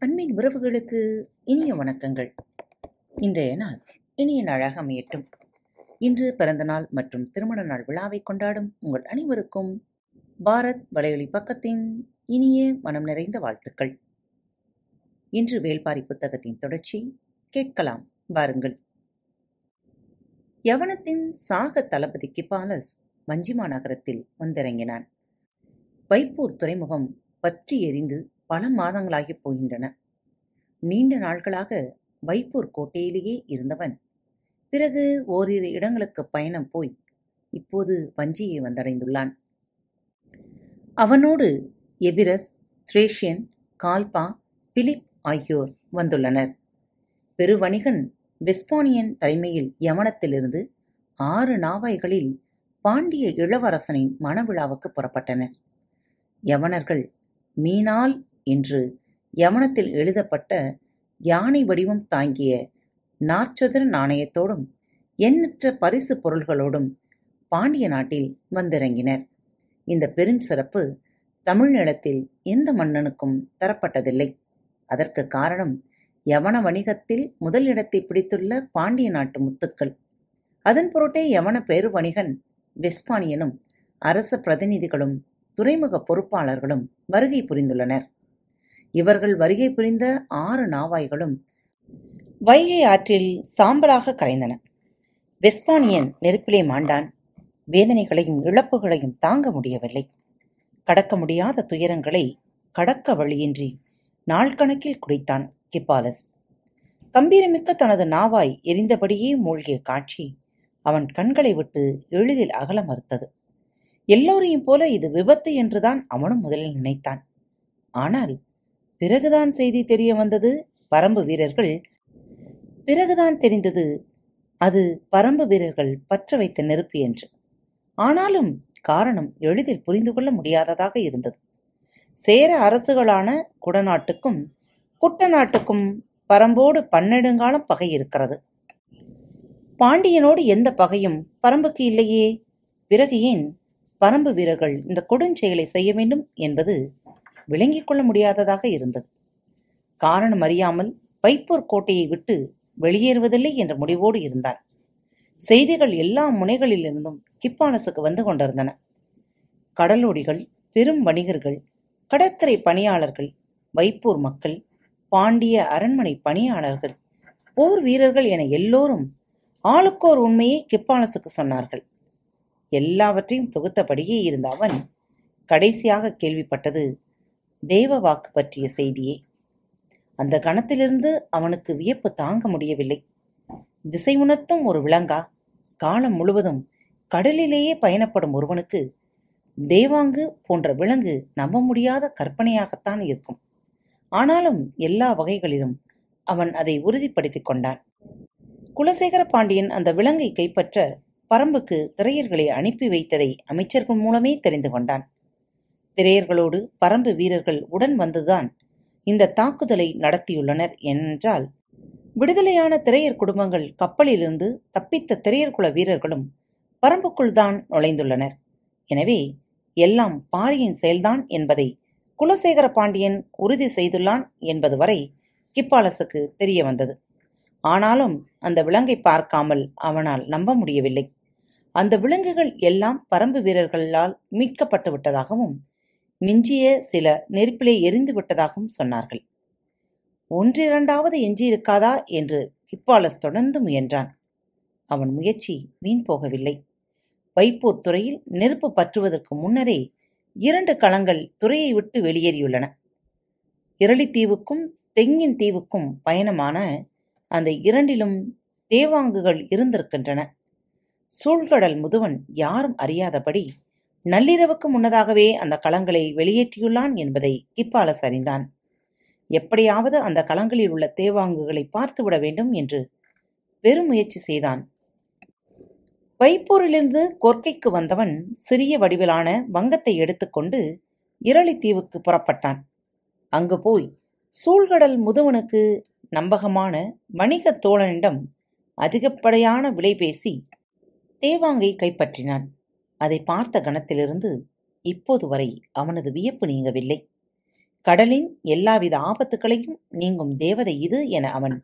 அன்பின் உறவுகளுக்கு இனிய வணக்கங்கள். இன்றைய நாள் இனிய நாளாக அமையட்டும். இன்று பிறந்த நாள் மற்றும் திருமண நாள் விழாவை கொண்டாடும் உங்கள் அனைவருக்கும் பாரத் வலையொலி பக்கத்தின் இனிய மனம் நிறைந்த வாழ்த்துக்கள். இன்று வேல்பாரி புத்தகத்தின் தொடர்ச்சி கேட்கலாம் வாருங்கள். யவனத்தின் சாக தளபதி கிபாலஸ் வஞ்சிமா நகரத்தில் வந்திறங்கினான். வைப்பூர் துறைமுகம் பற்றி எரிந்து பல மாதங்களாகிப் போகின்றன. நீண்ட நாட்களாக வைப்பூர் கோட்டையிலேயே இருந்தவன். பிறகு ஓரிரு இடங்களுக்கு பயணம் போய் இப்போது வஞ்சியை வந்தடைந்துள்ளான். அவனோடு எபிரஸ் த்ரேஷியன் கால்பா பிலிப் ஆகியோர் வந்துள்ளனர். பெருவணிகன் வெஸ்பானியன் தலைமையில் யவனத்திலிருந்து ஆறு நாவாய்களில் பாண்டிய இளவரசனின் மணவிழாவுக்குப் புறப்பட்டனர். யவனர்கள் மீனால் என்று யவனத்தில் எழுதப்பட்ட யானை வடிவம் தாங்கிய நாற்சதுர நாணயத்தோடும் எண்ணற்ற பரிசு பொருள்களோடும் பாண்டிய நாட்டில் வந்திறங்கினர். இந்த பெரும் சிறப்பு தமிழ் நிலத்தில் எந்த மன்னனுக்கும் தரப்பட்டதில்லை. அதற்கு காரணம் யவன வணிகத்தில் முதலிடத்தை பிடித்துள்ள பாண்டிய நாட்டு முத்துக்கள். அதன் பொருட்டே யவன பெரு வணிகன் வெஸ்பானியனும் அரச பிரதிநிதிகளும் துறைமுக பொறுப்பாளர்களும் வருகை புரிந்துள்ளனர். இவர்கள் வருகை புரிந்த ஆறு நாவாய்களும் வைகை ஆற்றில் சாம்பலாக கரைந்தன. வெஸ்பானியன் நெருப்பிலே மாண்டான். வேதனைகளையும் இழப்புகளையும் தாங்க முடியவில்லை. கடக்க முடியாத துயரங்களை கடக்க வழியின்றி நாள் கணக்கில் குடித்தான் கிப்பாலஸ். கம்பீரமிக்க தனது நாவாய் எரிந்தபடியே மூழ்கிய காட்சி அவன் கண்களை விட்டு எளிதில் அகல மறுத்தது. எல்லோரையும் போல இது விபத்து என்றுதான் அவனும் முதலில் நினைத்தான். ஆனால் பிறகுதான் செய்தி தெரிய வந்தது பரம்பு வீரர்கள். பிறகுதான் தெரிந்தது அது பரம்பு வீரர்கள் பற்ற வைத்த நெருப்பு என்று. ஆனாலும் காரணம் எளிதில் புரிந்து கொள்ள முடியாததாக இருந்தது. சேர அரசுகளான குடநாட்டுக்கும் குட்ட நாட்டுக்கும் பரம்போடு பன்னெடுங்காலம் பகை இருக்கிறது. பாண்டியனோடு எந்த பகையும் பரம்புக்கு இல்லையே. பிறகு ஏன் பரம்பு வீரர்கள் இந்த கொடுஞ்செயலை செய்ய வேண்டும் என்பது விளங்கிக் கொள்ள முடியாததாக இருந்தது. காரணம் அறியாமல் வைப்பூர் கோட்டையை விட்டு வெளியேறுவதில்லை என்ற முடிவோடு இருந்தார் செய்திகள் எல்லா முனைகளிலிருந்தும் கிப்பானசுக்கு வந்து கொண்டிருந்தன. கடலோடிகள் பெரும் வணிகர்கள் கடற்கரை பணியாளர்கள் வைப்பூர் மக்கள் பாண்டிய அரண்மனை பணியாளர்கள் போர் வீரர்கள் என எல்லோரும் ஆளுக்கோர் உண்மையை கிப்பானஸுக்கு சொன்னார்கள். எல்லாவற்றையும் தொகுத்தபடியே இருந்த அவன் கடைசியாக கேள்விப்பட்டது தேவ வாக்கு பற்றிய செய்தியே. அந்த கணத்திலிருந்து அவனுக்கு வியப்பு தாங்க முடியவில்லை. திசை உணர்த்தும் ஒரு விலங்கா? காலம் முழுவதும் கடலிலேயே பயணப்படும் ஒருவனுக்கு தேவாங்கு போன்ற விலங்கு நம்ப முடியாத கற்பனையாகத்தான் இருக்கும். ஆனாலும் எல்லா வகைகளிலும் அவன் அதை உறுதிப்படுத்திக் கொண்டான். குலசேகர பாண்டியன் அந்த விலங்கை கைப்பற்ற பரம்புக்கு திரையர்களை அனுப்பி வைத்ததை அமைச்சர்கள் மூலமே தெரிந்து கொண்டான். திரையர்களோடு பரம்பு வீரர்கள் உடன் வந்துதான் இந்த தாக்குதலை நடத்தியுள்ளனர் என்றால் விடுதலையான திரையர் குடும்பங்கள் கப்பலிலிருந்து தப்பித்த திரையர் குல வீரர்களும் பரம்புக்குள் தான் நுழைந்துள்ளனர். எனவே எல்லாம் பாரியின் செயல்தான் என்பதை குலசேகர பாண்டியன் உறுதி செய்துள்ளான் என்பது வரை கிப்பாலசுக்கு தெரிய வந்தது. ஆனாலும் அந்த விலங்கை பார்க்காமல் அவனால் நம்ப முடியவில்லை. அந்த விலங்குகள் எல்லாம் பரம்பு வீரர்களால் மீட்கப்பட்டு விட்டதாகவும் மிஞ்சிய சில நெருப்பிலே எரிந்து விட்டதாகவும் சொன்னார்கள். ஒன்றிரண்டாவது எஞ்சியிருக்காதா என்று ஹிப்பாலஸ் தொடர்ந்து முயன்றான். அவன் முயற்சி வீண் போகவில்லை. வைப்போர் துறையில் நெருப்பு பற்றுவதற்கு முன்னரே இரண்டு களங்கள் துறையை விட்டு வெளியேறியுள்ளன. இரளித்தீவுக்கும் தெங்கின் தீவுக்கும் பயணமான அந்த இரண்டிலும் தேவாங்குகள் இருந்திருக்கின்றன. சூழ்கடல் முதுவன் யாரும் அறியாதபடி நள்ளிரவுக்கு முன்னதாகவே அந்த களங்களை வெளியேற்றியுள்ளான் என்பதை கிப்பாலஸ் அறிந்தான். எப்படியாவது அந்த களங்களில் உள்ள தேவாங்குகளை பார்த்துவிட வேண்டும் என்று பெருமுயற்சி செய்தான். வைப்பூரிலிருந்து கொர்க்கைக்கு வந்தவன் சிறிய வடிவிலான வங்கத்தை எடுத்துக்கொண்டு இரளித்தீவுக்கு புறப்பட்டான். அங்கு போய் சூழ்கடல் முதுவனுக்கு நம்பகமான வணிகத் தோழனிடம் அதிகப்படையான விலை பேசி தேவாங்கை கைப்பற்றினான். அதை பார்த்த கணத்திலிருந்து இப்போது வரை அவனது வியப்பு நீங்கவில்லை. கடலின் எல்லாவித ஆபத்துக்களையும் நீங்கும் தேவதை இது என அவன்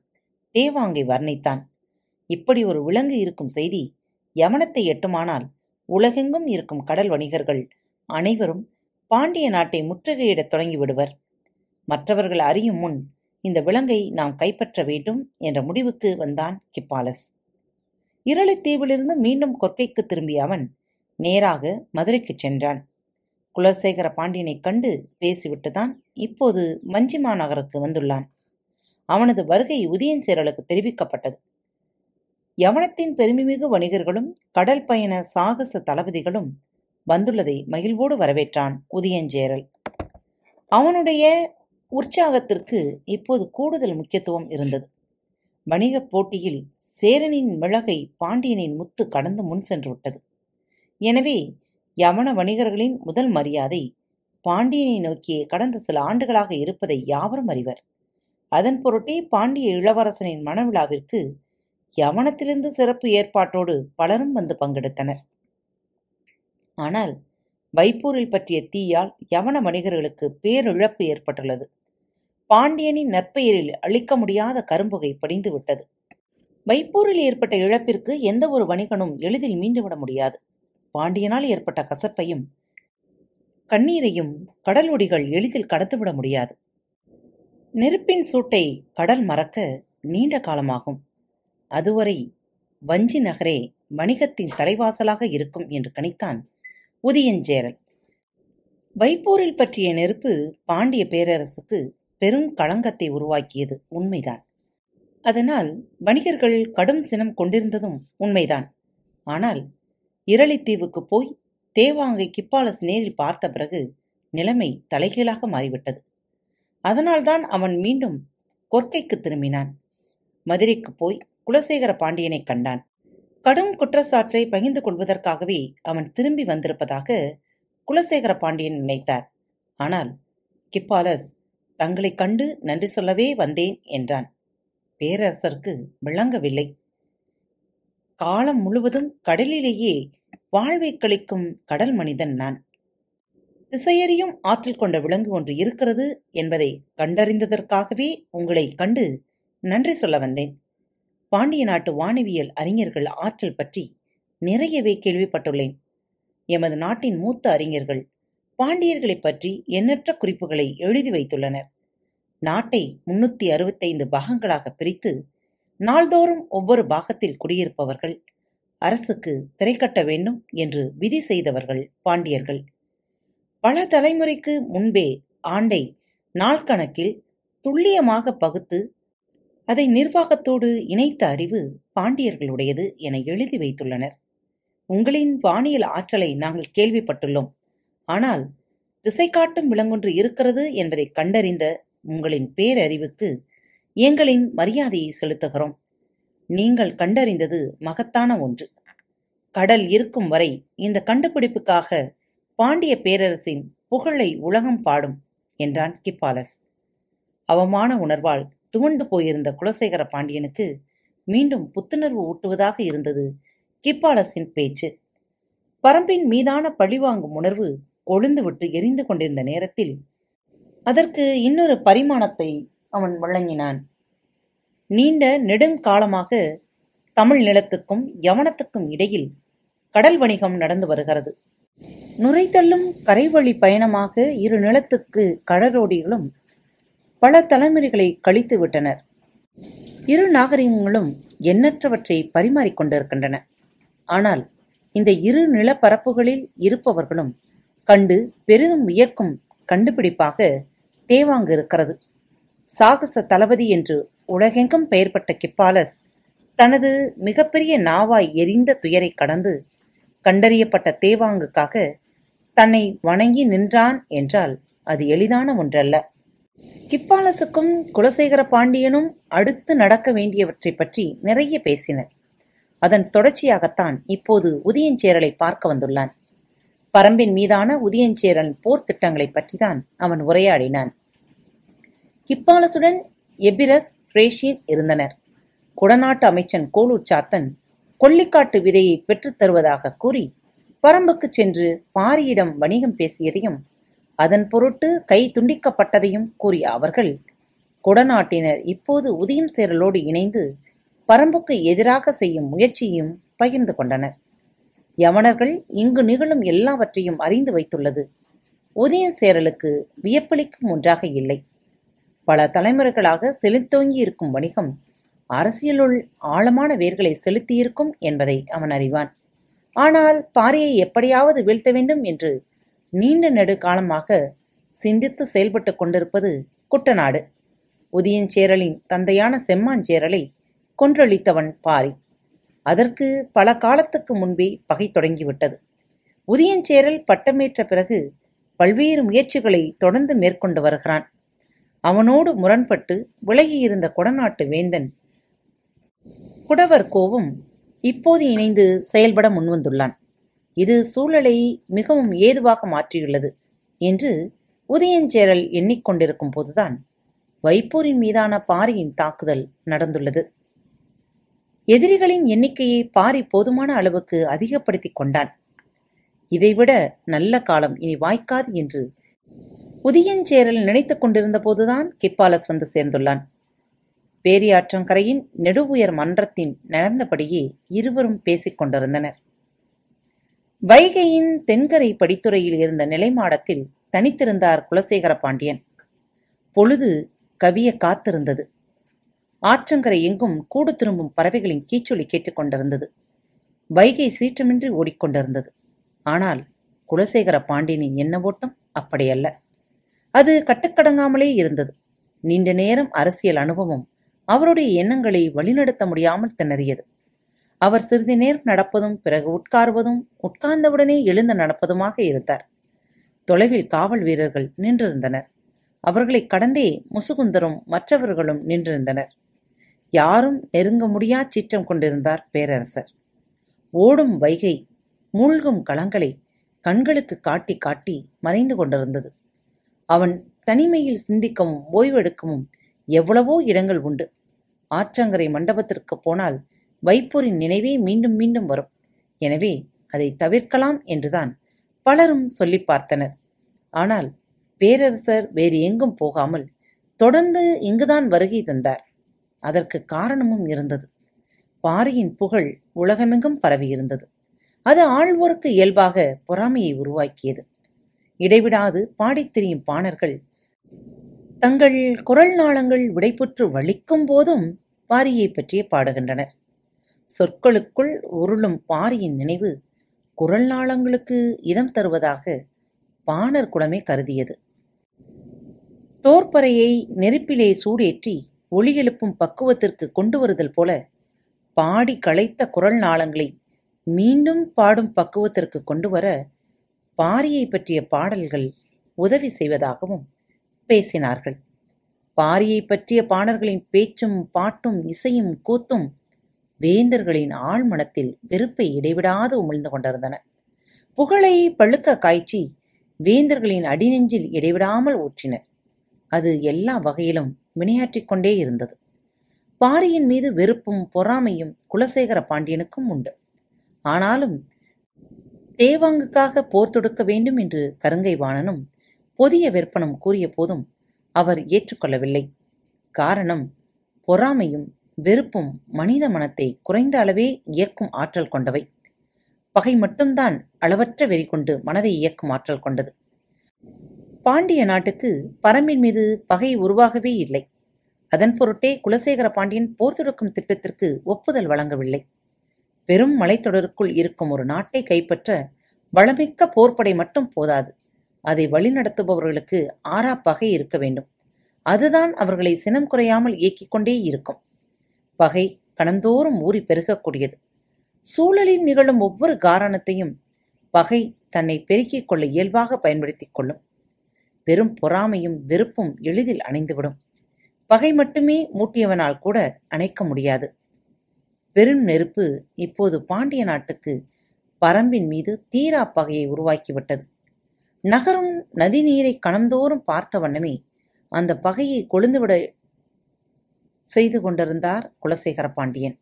தேவாங்கை வர்ணித்தான். இப்படி ஒரு விலங்கு இருக்கும் செய்தி யவனத்தை எட்டுமானால் உலகெங்கும் இருக்கும் கடல் வணிகர்கள் அனைவரும் பாண்டிய நாட்டை முற்றுகையிடத் தொடங்கிவிடுவர். மற்றவர்கள் அறியும் முன் இந்த விலங்கை நாம் கைப்பற்ற வேண்டும் என்ற முடிவுக்கு வந்தான் கிப்பாலஸ். இரளித்தீவிலிருந்து மீண்டும் கொற்கைக்கு திரும்பிய அவன் நேராக மதுரைக்குச் சென்றான். குலசேகர பாண்டியனைக் கண்டு பேசிவிட்டுதான் இப்போது மஞ்சிமா நகருக்கு வந்துள்ளான். அவனது வருகை உதயஞ்சேரலுக்கு தெரிவிக்கப்பட்டது. யவனத்தின் பெருமைமிகு வணிகர்களும் கடல் பயண சாகச தளபதிகளும் வந்துள்ளதை மகிழ்வோடு வரவேற்றான் உதயஞ்சேரல் அவனுடைய உற்சாகத்திற்கு இப்போது கூடுதல் முக்கியத்துவம் இருந்தது. வணிகப் போட்டியில் சேரனின் மிளகை பாண்டியனின் முத்து கடந்து முன் சென்று விட்டது எனவே யவன வணிகர்களின் முதல் மரியாதை பாண்டியனை நோக்கியே கடந்த சில ஆண்டுகளாக இருப்பதை யாவரும் அறிவர். அதன் பொருட்டே பாண்டிய இளவரசனின் மணவிழாவிற்கு யவனத்திலிருந்து சிறப்பு ஏற்பாட்டோடு பலரும் வந்து பங்கெடுத்தனர். ஆனால் வைப்பூரில் பற்றிய தீயால் யவன வணிகர்களுக்கு பேரிழப்பு ஏற்பட்டுள்ளது. பாண்டியனின் நற்பெயரில் அழிக்க முடியாத கரும்புகை படிந்து விட்டது வைப்பூரில் ஏற்பட்ட இழப்பிற்கு எந்த ஒரு வணிகனும் எளிதில் மீண்டுவிட முடியாது. பாண்டியனால் ஏற்பட்ட கசப்பையும் கண்ணீரையும் கடலொடிகள் எளிதில் கடத்துவிட முடியாது. நெருப்பின் சூட்டை கடல் மறக்க நீண்ட காலமாகும். அதுவரை வஞ்சி நகரே வணிகத்தின் தலைவாசலாக இருக்கும் என்று கணித்தான் உதியஞ்சேரல் வைப்பூரில் பற்றிய நெருப்பு பாண்டிய பேரரசுக்கு பெரும் களங்கத்தை உருவாக்கியது உண்மைதான். அதனால் வணிகர்கள் கடும் சினம் கொண்டிருந்ததும் உண்மைதான். ஆனால் இரளித்தீவுக்கு போய் தேவாங்கை கிப்பாலஸ் நேரில் பார்த்த பிறகு நிலைமை தலைகீழாக மாறிவிட்டது. அதனால்தான் அவன் மீண்டும் கொற்கைக்கு திரும்பினான். மதுரைக்கு போய் குலசேகர பாண்டியனை கண்டான். கடும் குற்றச்சாற்றை பகிர்ந்து கொள்வதற்காகவே அவன் திரும்பி வந்திருப்பதாக குலசேகர பாண்டியன் நினைத்தார். ஆனால் கிப்பாலஸ் தங்களைக் கண்டு நன்றி சொல்லவே வந்தேன் என்றான். பேரரசருக்கு விளங்கவில்லை. காலம் முழுவதும் கடலிலேயே வாழ்வை கழிக்கும் கடல் மனிதன் நான். திசையறியும் ஆற்றல் கொண்ட விலங்கு ஒன்று இருக்கிறது என்பதை கண்டறிந்ததற்காகவே உங்களை கண்டு நன்றி சொல்ல வந்தேன். பாண்டிய நாட்டு வானவியல் அறிஞர்கள் ஆற்றல் பற்றி நிறையவே கேள்விப்பட்டுள்ளேன். எமது நாட்டின் மூத்த அறிஞர்கள் பாண்டியர்களைப் பற்றி எண்ணற்ற குறிப்புகளை எழுதி வைத்துள்ளனர். நாட்டை முன்னூத்தி அறுபத்தைந்து பாகங்களாக பிரித்து நாள்தோறும் ஒவ்வொரு பாகத்தில் குடியிருப்பவர்கள் அரசுக்கு திரைக்கட்ட வேண்டும் என்று விதி செய்தவர்கள் பாண்டியர்கள். பல தலைமுறைக்கு முன்பே ஆண்டை நாள் கணக்கில் துல்லியமாக பகுத்து அதை நிர்வாகத்தோடு இணைத்த அறிவு பாண்டியர்களுடையது என எழுதி வைத்துள்ளனர். உங்களின் வானியல் ஆற்றலை நாங்கள் கேள்விப்பட்டுள்ளோம். ஆனால் திசை காட்டும் விலங்கொன்று இருக்கிறது என்பதை கண்டறிந்த உங்களின் பேரறிவுக்கு எங்களின் மரியாதையை செலுத்துகிறோம். நீங்கள் கண்டறிந்தது மகத்தான ஒன்று. கடல் இருக்கும் வரை இந்த கண்டுபிடிப்புக்காக பாண்டிய பேரரசின் புகழை உலகம் பாடும் என்றான் கிப்பாலஸ். அவமான உணர்வால் துவண்டு போயிருந்த குலசேகர பாண்டியனுக்கு மீண்டும் புத்துணர்வு ஊட்டுவதாக இருந்தது கிப்பாலசின் பேச்சு. பரம்பின் மீதான பழிவாங்கும் உணர்வு கொழுந்துவிட்டு எரிந்து கொண்டிருந்த நேரத்தில் அதற்கு இன்னொரு பரிமாணத்தை அவன் வழங்கினான். நீண்ட நெடுங்காலமாக தமிழ் நிலத்துக்கும் யவனத்துக்கும் இடையில் கடல் வணிகம் நடந்து வருகிறது. நுரைத்தள்ளும் கரைவழி பயணமாக இரு நிலத்துக்கு கடலோடிகளும் பல தலைமுறைகளை கழித்து விட்டனர். இரு நாகரிகங்களும் எண்ணற்றவற்றை பரிமாறிக்கொண்டிருக்கின்றன ஆனால் இந்த இரு நிலப்பரப்புகளில் இருப்பவர்களும் கண்டு பெரிதும் வியக்கும் கண்டுபிடிப்பாக தேவாங்கு இருக்கிறது. சாகச தளபதி என்று உலகெங்கும் பெயர்பட்ட கிப்பாலஸ் தனது மிகப்பெரிய நாவாய் எரிந்த துயரை கடந்து கண்டறியப்பட்ட தேவாங்குக்காக தன்னை வணங்கி நின்றான் என்றால் அது எளிதான ஒன்றல்ல. கிப்பாலசுக்கும் குலசேகர பாண்டியனும் அடுத்து நடக்க வேண்டியவற்றைப் பற்றி நிறைய பேசினர். அதன் தொடர்ச்சியாகத்தான் இப்போது உதயஞ்சேரலை பார்க்க வந்துள்ளான். பரம்பின் மீதான உதயஞ்சேரன் போர் திட்டங்களைப் பற்றிதான் அவன் உரையாடினான். கிப்பாலசுடன் எபிரஸ் ரேஷின் இருந்தனர். குடநாட்டு அமைச்சன் கோலுச்சாத்தன் கொல்லிக்காட்டு விதையை பெற்றுத் தருவதாக கூறி பரம்புக்குச் சென்று பாரியிடம் வணிகம் பேசியதையும் அதன் பொருட்டு கை துண்டிக்கப்பட்டதையும் கூறிய அவர்கள் குடநாட்டினர் இப்போது உதயம் சேரலோடு இணைந்து பரம்புக்கு எதிராக செய்யும் முயற்சியையும் பகிர்ந்து கொண்டனர். யவனர்கள் இங்கு நிகழும் எல்லாவற்றையும் அறிந்து வைத்துள்ளது. உதயம் சேரலுக்கு வியப்பளிக்கும் ஒன்றாக இல்லை. பல தலைமுறைகளாக செலுத்தோங்கி இருக்கும் வணிகம் அரசியலுள் ஆழமான வேர்களை செலுத்தியிருக்கும் என்பதை அவன் அறிவான். ஆனால் பாரியை எப்படியாவது வீழ்த்த வேண்டும் என்று நீண்ட நெடு காலமாக சிந்தித்து செயல்பட்டு கொண்டிருப்பது குட்டநாடு உதியஞ்சேரலின் தந்தையான செம்மாஞ்சேரலை கொன்றளித்தவன் பாரி. அதற்கு பல காலத்துக்கு முன்பே பகை தொடங்கிவிட்டது. உதயஞ்சேரல் பட்டமேற்ற பிறகு பல்வேறு முயற்சிகளை தொடர்ந்து மேற்கொண்டு வருகிறான். அவனோடு முரண்பட்டு விலகியிருந்த குடநாட்டு வேந்தன் குடவர் கோவும் இப்போது இணைந்து செயல்பட முன்வந்துள்ளான். இது சூழலை மிகவும் ஏதுவாக மாற்றியுள்ளது என்று உதயஞ்சேரல் எண்ணிக்கொண்டிருக்கும் போதுதான் வைப்பூரின் மீதான பாரியின் தாக்குதல் நடந்துள்ளது. எதிரிகளின் எண்ணிக்கையை பாரி போதுமான அளவுக்கு அதிகப்படுத்திக் கொண்டான். இதைவிட நல்ல காலம் இனி வாய்க்காது என்று உதியஞ்சேரல் நினைத்துக் கொண்டிருந்த போதுதான் கிப்பாலஸ் வந்து சேர்ந்துள்ளான். பேரியாற்றங்கரையின் நெடுவுயர் மன்றத்தின் நடந்தபடியே இருவரும் பேசிக் கொண்டிருந்தனர். வைகையின் தென்கரை படித்துறையில் இருந்த நிலைமாடத்தில் தனித்திருந்தார் குலசேகர பாண்டியன் பொழுது கவிய காத்திருந்தது. ஆற்றங்கரை எங்கும் கூடு திரும்பும் பறவைகளின் கீச்சொலி கேட்டுக்கொண்டிருந்தது வைகை சீற்றமின்றி ஓடிக்கொண்டிருந்தது. ஆனால் குலசேகர பாண்டியனின் எண்ண ஓட்டம் அப்படியல்ல. அது கட்டுக்கடங்காமலே இருந்தது. நீண்ட நேரம் அரசியல் அனுபவம் அவருடைய எண்ணங்களை வழிநடத்த முடியாமல் திணறியது. அவர் சிறிது நேரம் நடப்பதும் பிறகு உட்கார்வதும் உட்கார்ந்தவுடனே எழுந்து நடப்பதுமாக இருந்தார். தொலைவில் காவல் வீரர்கள் நின்றிருந்தனர். அவர்களை கடந்தே முசுகுந்தரும் மற்றவர்களும் நின்றிருந்தனர். யாரும் நெருங்க முடியா சீற்றம் கொண்டிருந்தார் பேரரசர். ஓடும் வைகை மூழ்கும் களங்களை கண்களுக்கு காட்டி காட்டி மறைந்து கொண்டிருந்தது. அவன் தனிமையில் சிந்திக்கவும் ஓய்வெடுக்கவும் எவ்வளவோ இடங்கள் உண்டு. ஆற்றங்கரை மண்டபத்திற்கு போனால் வைப்பூரின் நினைவே மீண்டும் மீண்டும் வரும். எனவே அதை தவிர்க்கலாம் என்றுதான் பலரும் சொல்லி பார்த்தனர். ஆனால் பேரரசர் வேறு எங்கும் போகாமல் தொடர்ந்து இங்குதான் வருகை தந்தார். அதற்கு காரணமும் இருந்தது. பாரியின் புகழ் உலகமெங்கும் பரவியிருந்தது. அது ஆழ்வோருக்கு இயல்பாக பொறாமையை உருவாக்கியது. இடைவிடாது பாடித் திரியும் பாணர்கள். தங்கள் குரல் நாளங்கள் விடைபெற்று வலிக்கும் போதும் பாரியை பற்றிய பாடுகின்றனர். சொற்களுக்குள் உருளும் பாரியின் நினைவு குரல் நாளங்களுக்கு இதம் தருவதாக பாணர் குலமே கருதியது. தோற்பறையை நெருப்பிலே சூடேற்றி ஒளி எழுப்பும் பக்குவத்திற்கு கொண்டு வருதல் போல பாடி களைத்த குரல் நாளங்களை மீண்டும் பாடும் பக்குவத்திற்கு கொண்டு வர பாரியை பற்றிய பாடல்கள் உதவி செய்வதாகவும் பேசினார்கள். பாரியை பற்றிய பாடல்களின் பேச்சும் பாட்டும் இசையும் கூத்தும் வேந்தர்களின் ஆழ்மனத்தில் வெறுப்பை இடைவிடாது உமிழ்ந்து கொண்டிருந்தன. புகழை பழுக்க காய்ச்சி வேந்தர்களின் அடிநெஞ்சில் இடைவிடாமல் ஊற்றினர் அது எல்லா வகையிலும் வினையாற்றிக் கொண்டே இருந்தது. பாரியின் மீது வெறுப்பும் பொறாமையும் குலசேகர பாண்டியனுக்கும் உண்டு. ஆனாலும் தேவாங்குக்காக போர் தொடுக்க வேண்டும் என்று கருங்கை வாணனும் புதிய விற்பனம் கூறிய போதும் அவர் ஏற்றுக்கொள்ளவில்லை. காரணம் பொறாமையும் வெறுப்பும் மனித மனத்தை குறைந்த அளவே இயக்கும் ஆற்றல் கொண்டவை. பகை மட்டும்தான் அளவற்ற வெறி கொண்டு மனதை இயக்கும் ஆற்றல் கொண்டது. பாண்டிய நாட்டுக்கு பரம்பின் மீது பகை உருவாகவே இல்லை. அதன் பொருட்டே குலசேகர பாண்டியன் போர் தொடுக்கும் திட்டத்திற்கு ஒப்புதல் வழங்கவில்லை. பெரும் மலைத்தொடருக்குள் இருக்கும் ஒரு நாட்டை கைப்பற்ற வளமிக்க போர்ப்படை மட்டும் போதாது. அதை வழிநடத்துபவர்களுக்கு ஆறா பகை இருக்க வேண்டும். அதுதான் அவர்களை சினம் குறையாமல் இயக்கிக் கொண்டே இருக்கும். பகை கணந்தோறும் ஊறி பெருகக்கூடியது. சூழலில் நிகழும் ஒவ்வொரு காரணத்தையும் பகை தன்னை பெருக்கிக் கொள்ள இயல்பாக பயன்படுத்திக் கொள்ளும். வெறும் பொறாமையும் வெறுப்பும் எளிதில் அணைந்துவிடும். பகை மட்டுமே மூட்டியவனால் கூட அணைக்க முடியாது. பெரும் நெருப்பு இப்போது பாண்டிய நாட்டுக்கு பரம்பின் மீது தீரா பகையை உருவாக்கிவிட்டது. நகரும் நதி நீரை கணந்தோறும் பார்த்த வண்ணமே அந்த பகையை கொழுந்துவிட செய்து கொண்டிருந்தார் குலசேகர பாண்டியன்.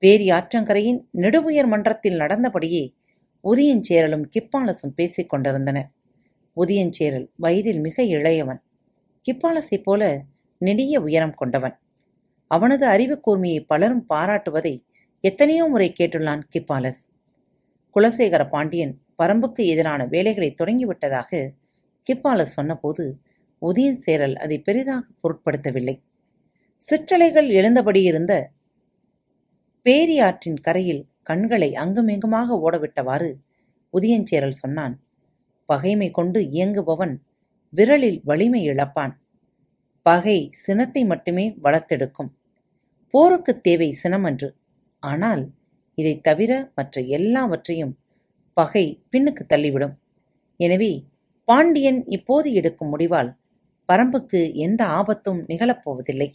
பேரியாற்றங்கரையின் நெடுவுயர் மன்றத்தில் நடந்தபடியே உதயஞ்சேரலும் கிப்பாலசும் பேசிக் கொண்டிருந்தனர். உதயஞ்சேரல் வயதில் மிக இளையவன். கிப்பாலசைப் போல நெடிய உயரம் கொண்டவன். அவனது அறிவு கூர்மையை பலரும் பாராட்டுவதை எத்தனையோ முறை கேட்டுள்ளான் கிப்பாலஸ். குலசேகர பாண்டியன் பரம்புக்கு எதிரான வேலைகளை தொடங்கிவிட்டதாக கிப்பாலஸ் சொன்னபோது உதயன் சேரல் அதை பெரிதாக பொருட்படுத்தவில்லை. சிற்றலைகள் எழுந்தபடி இருந்த பேரியாற்றின் கரையில் கண்களை அங்குமிங்குமாக ஓடவிட்டவாறு உதயஞ்சேரல் சொன்னான் பகைமை கொண்டு இயங்குபவன் விரலில் வலிமை இழப்பான். பகை சினத்தை மட்டுமே வளர்த்தெடுக்கும். போருக்குத் தேவை சினமன்று ஆனால் இதைத் தவிர மற்ற எல்லாவற்றையும் பகை பின்னுக்கு தள்ளிவிடும். எனவே பாண்டியன் இப்போது எடுக்கும் முடிவால் பரம்புக்கு எந்த ஆபத்தும் நிகழப்போவதில்லை.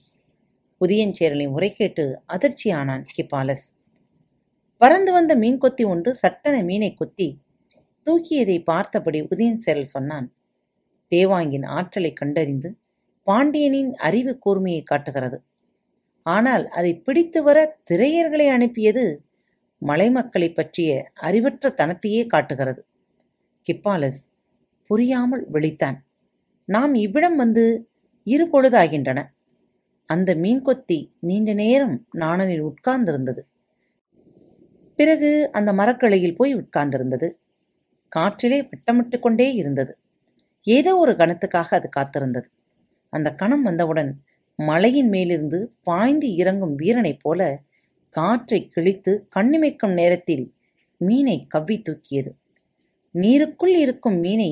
உதயஞ்சேரலின் உரை கேட்டு அதிர்ச்சியானான் கிபாலஸ். பறந்து வந்த மீன் கொத்தி ஒன்று சட்டென மீனை கொத்தி தூக்கியதை பார்த்தபடி உதயஞ்சேரல் சொன்னான் தேவாங்கின் ஆற்றலை கண்டறிந்து பாண்டியனின் அறிவு கூர்மையை காட்டுகிறது. ஆனால் அதை பிடித்து வர திரையர்களை அனுப்பியது மலைமக்களை பற்றிய அறிவற்ற தனத்தையே காட்டுகிறது. கிப்பாலஸ் புரியாமல் விழித்தான். நாம் இவ்விடம் வந்து இரு பொழுதாகின்றன. அந்த மீன்கொத்தி நீண்ட நேரம் நாணனில் உட்கார்ந்திருந்தது. பிறகு அந்த மரக்கிளையில் போய் உட்கார்ந்திருந்தது. காற்றிலே வட்டமிட்டு கொண்டே இருந்தது. ஏதோ ஒரு கணத்துக்காக அது காத்திருந்தது. அந்த கணம் வந்தவுடன் மலையின் மேலிருந்து பாய்ந்து இறங்கும் வீரனைப் போல காற்றை கிழித்து கண்ணிமைக்கும் நேரத்தில் மீனை கவ்வி தூக்கியது. நீருக்குள் இருக்கும் மீனை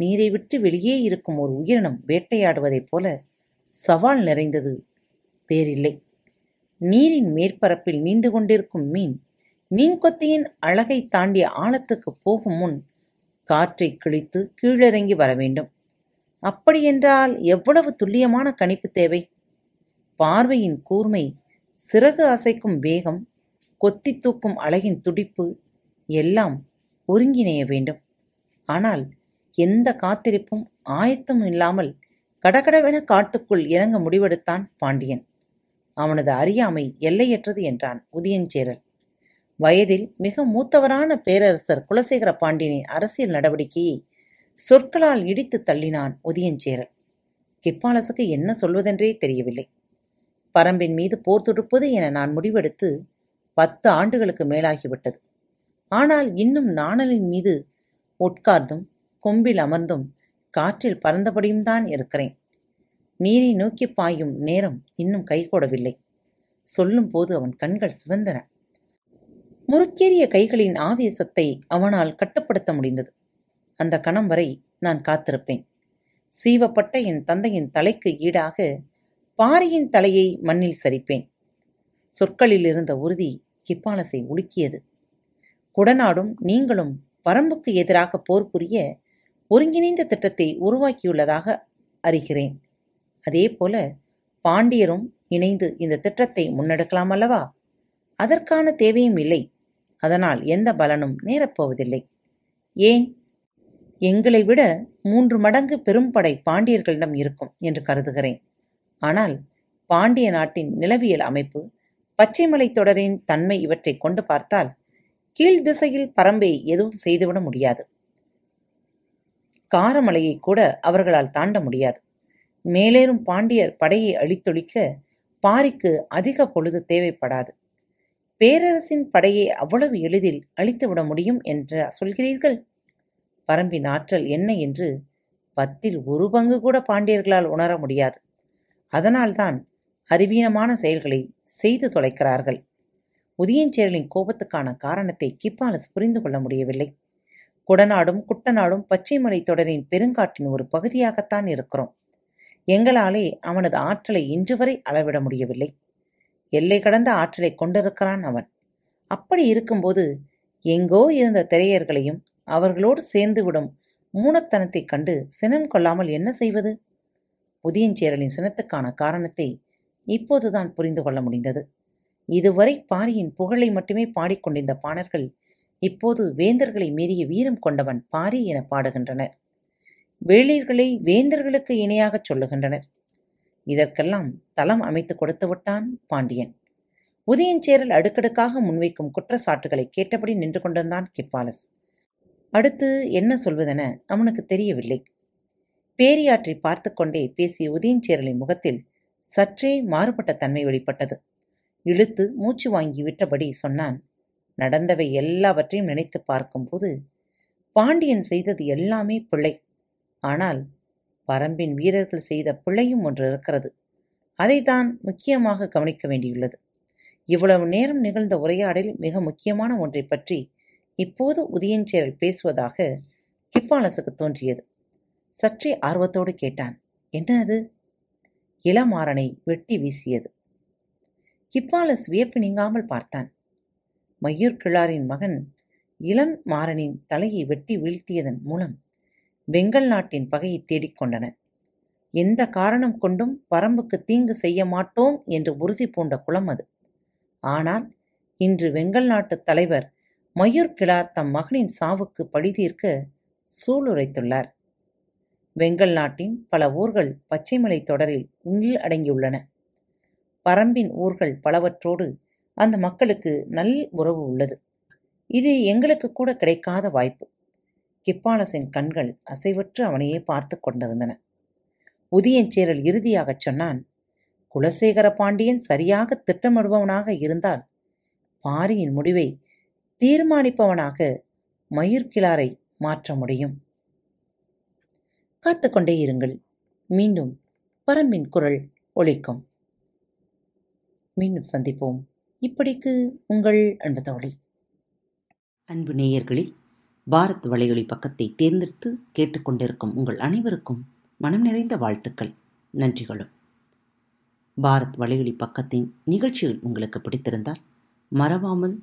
நீரை விட்டு வெளியே இருக்கும் ஒரு உயிரினம் வேட்டையாடுவதைப் போல சவால் நிறைந்தது. பேரில்லை. நீரின் மேற்பரப்பில் நீந்து கொண்டிருக்கும் மீன் மீன்கொத்தியின் அழகை தாண்டிய ஆழத்துக்கு போகும் முன் காற்றை கிழித்து கீழிறங்கி வர வேண்டும் அப்படியென்றால் எவ்வளவு துல்லியமான கணிப்பு தேவை? பார்வையின் கூர்மை சிறகு அசைக்கும் வேகம் கொத்தி தூக்கும் அழகின் துடிப்பு எல்லாம் ஒருங்கிணைய வேண்டும். ஆனால் எந்த காத்திருப்பும் ஆயத்தமும் இல்லாமல் கடகடவென காட்டுக்குள் இறங்க முடிவெடுத்தான் பாண்டியன். அவனது அறியாமை எல்லையற்றது என்றான் உதயஞ்சேரல் வயதில் மிக மூத்தவரான பேரரசர் குலசேகர பாண்டியனின் அரசியல் நடவடிக்கையை சொற்களால் இடித்து தள்ளினான் உதயஞ்சேரல் கிப்பாலசுக்கு என்ன சொல்வதென்றே தெரியவில்லை. பரம்பின் மீது போர் தொடுப்பது என நான் முடிவெடுத்து பத்து ஆண்டுகளுக்கு மேலாகிவிட்டது. ஆனால் இன்னும் நாணலின் மீது உட்கார்ந்தும் கொம்பில் அமர்ந்தும் காற்றில் பறந்தபடியும் தான் இருக்கிறேன். நீரை நோக்கி பாயும் நேரம் இன்னும் கைகூடவில்லை. சொல்லும் போது அவன் கண்கள் சிவந்தன. முறுக்கேறிய கைகளின் ஆவேசத்தை அவனால் கட்டுப்படுத்த முடிந்தது. அந்த கணம் வரை நான் காத்திருப்பேன். சீவப்பட்ட என் தந்தையின் தலைக்கு ஈடாக பாரியின் தலையை மண்ணில் சரிப்பேன். சொற்களில் இருந்த உறுதி கிப்பாலசை உலுக்கியது. குடநாடும் நீங்களும் பரம்புக்கு எதிராக போர் புரிய ஒருங்கிணைந்த திட்டத்தை உருவாக்கியுள்ளதாக அறிகிறேன். அதே போல பாண்டியரும் இணைந்து இந்த திட்டத்தை முன்னெடுக்கலாம் அல்லவா அதற்கான தேவையும் இல்லை. அதனால் எந்த பலனும் நேரப்போவதில்லை. ஏன்? எங்களை விட மூன்று மடங்கு பெரும்படை பாண்டியர்களிடம் இருக்கும் என்று கருதுகிறேன். ஆனால் பாண்டிய நாட்டின் நிலவியல் அமைப்பு பச்சைமலை தொடரின் தன்மை இவற்றை கொண்டு பார்த்தால் கீழ் திசையில் பரம்பை எதுவும் செய்துவிட முடியாது. காரமலையை கூட அவர்களால் தாண்ட முடியாது. மேலேறும் பாண்டியர் படையை அழித்தொழிக்க பாரிக்கு அதிக பொழுது தேவைப்படாது. பேரரசின் படையை அவ்வளவு எளிதில் அழித்துவிட முடியும் என்று சொல்கிறீர்கள்? பரம்பின் ஆற்றல் என்ன என்று பத்தில் ஒரு பங்கு கூட பாண்டியர்களால் உணர முடியாது. அதனால்தான் அறிவீனமான செயல்களை செய்து தொலைக்கிறார்கள். உதயஞ்சேரலின் கோபத்துக்கான காரணத்தை கிப்பாலஸ் புரிந்து கொள்ள முடியவில்லை. குடநாடும் குட்டநாடும் பச்சைமலை தொடரின் பெருங்காட்டின் ஒரு பகுதியாகத்தான் இருக்கிறோம். எங்களாலே அவனது ஆற்றலை இன்று வரை அளவிட முடியவில்லை. எல்லை கடந்த ஆற்றலை கொண்டிருக்கிறான் அவன். அப்படி இருக்கும்போது எங்கோ இருந்த திரையர்களையும் அவர்களோடு சேர்ந்துவிடும் மூனத்தனத்தைக் கண்டு சினம் கொள்ளாமல் என்ன செய்வது? உதயஞ்சேரலின் சினத்துக்கான காரணத்தை இப்போதுதான் புரிந்து கொள்ள முடிந்தது. இதுவரை பாரியின் புகழை மட்டுமே பாடிக்கொண்டிருந்த பாணர்கள் இப்போது வேந்தர்களை மீறிய வீரம் கொண்டவன் பாரி என பாடுகின்றனர். வேளிர்களை வேந்தர்களுக்கு இணையாகச் சொல்லுகின்றனர். இதற்கெல்லாம் தளம் அமைத்து கொடுத்து விட்டான் பாண்டியன். உதயஞ்சேரல் அடுக்கடுக்காக முன்வைக்கும் குற்றச்சாட்டுகளை கேட்டபடி நின்று கொண்டிருந்தான் கிப்பாலஸ். அடுத்து என்ன சொல்வதென அவனுக்கு தெரியவில்லை. பேரியாற்றி பார்த்து கொண்டே பேசிய உதயஞ்சேரலின் முகத்தில் சற்றே மாறுபட்ட தன்மை வெளிப்பட்டது. இழுத்து மூச்சு வாங்கி விட்டபடி சொன்னான் நடந்தவை எல்லாவற்றையும் நினைத்து பார்க்கும்போது பாண்டியன் செய்தது எல்லாமே பிழை. ஆனால் பரம்பின் வீரர்கள் செய்த பிழையும் ஒன்று இருக்கிறது. அதைத்தான் முக்கியமாக கவனிக்க வேண்டியுள்ளது. இவ்வளவு நேரம் நிகழ்ந்த உரையாடலில் மிக முக்கியமான ஒன்றை பற்றி இப்போது உதயஞ்சேரல் பேசுவதாக கிப்பாலசுக்கு தோன்றியது. சற்றே ஆர்வத்தோடு கேட்டான் என்ன அது? இளமாறனை வெட்டி வீசியது. கிப்பாலஸ் வியப்பு நீங்காமல் பார்த்தான். மயூர் கிழாரின் மகன் இளம் மாறனின் தலையை வெட்டி வீழ்த்தியதன் மூலம் வெங்கல் நாட்டின் பகையை தேடிக்கொண்டன எந்த காரணம் கொண்டும் பரம்புக்கு தீங்கு செய்ய மாட்டோம் என்று உறுதி பூண்ட குளம் அது. ஆனால் இன்று வெங்கல் நாட்டு தலைவர் மயூர் தம் மகனின் சாவுக்கு பழிதீர்க்க சூளுரைத்துள்ளார். வெங்கல் நாட்டின் பல ஊர்கள் பச்சைமலை தொடரில் உள் அடங்கியுள்ளன. பரம்பின் ஊர்கள் பலவற்றோடு அந்த மக்களுக்கு நல் உறவு உள்ளது. இது எங்களுக்கு கூட கிடைக்காத வாய்ப்பு. கிப்பாலசின் கண்கள் அசைவற்று அவனையே பார்த்து கொண்டிருந்தன. உதியஞ்சேரல் இறுதியாகச் சொன்னான் குலசேகர பாண்டியன் சரியாக திட்டமிடுபவனாக இருந்தால் பாரியின் முடிவை தீர்மானிப்பவனாக மயிர்கிளாரை மாற்ற முடியும். காத்துக்கொண்டே இருங்கள். மீண்டும் பரம்பின் குரல் ஒழிக்கும் மீண்டும் சந்திப்போம். இப்படிக்கு உங்கள் அன்பு தோழி. அன்பு நேயர்களில் பாரத் வலையொலி பக்கத்தை தேர்ந்தெடுத்து கேட்டுக்கொண்டிருக்கும் உங்கள் அனைவருக்கும் மனம் நிறைந்த வாழ்த்துக்கள். நன்றிகளும். பாரத் வலையொலி பக்கத்தின் நிகழ்ச்சிகள் உங்களுக்கு பிடித்திருந்தால் மறவாமல்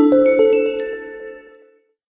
Thank you.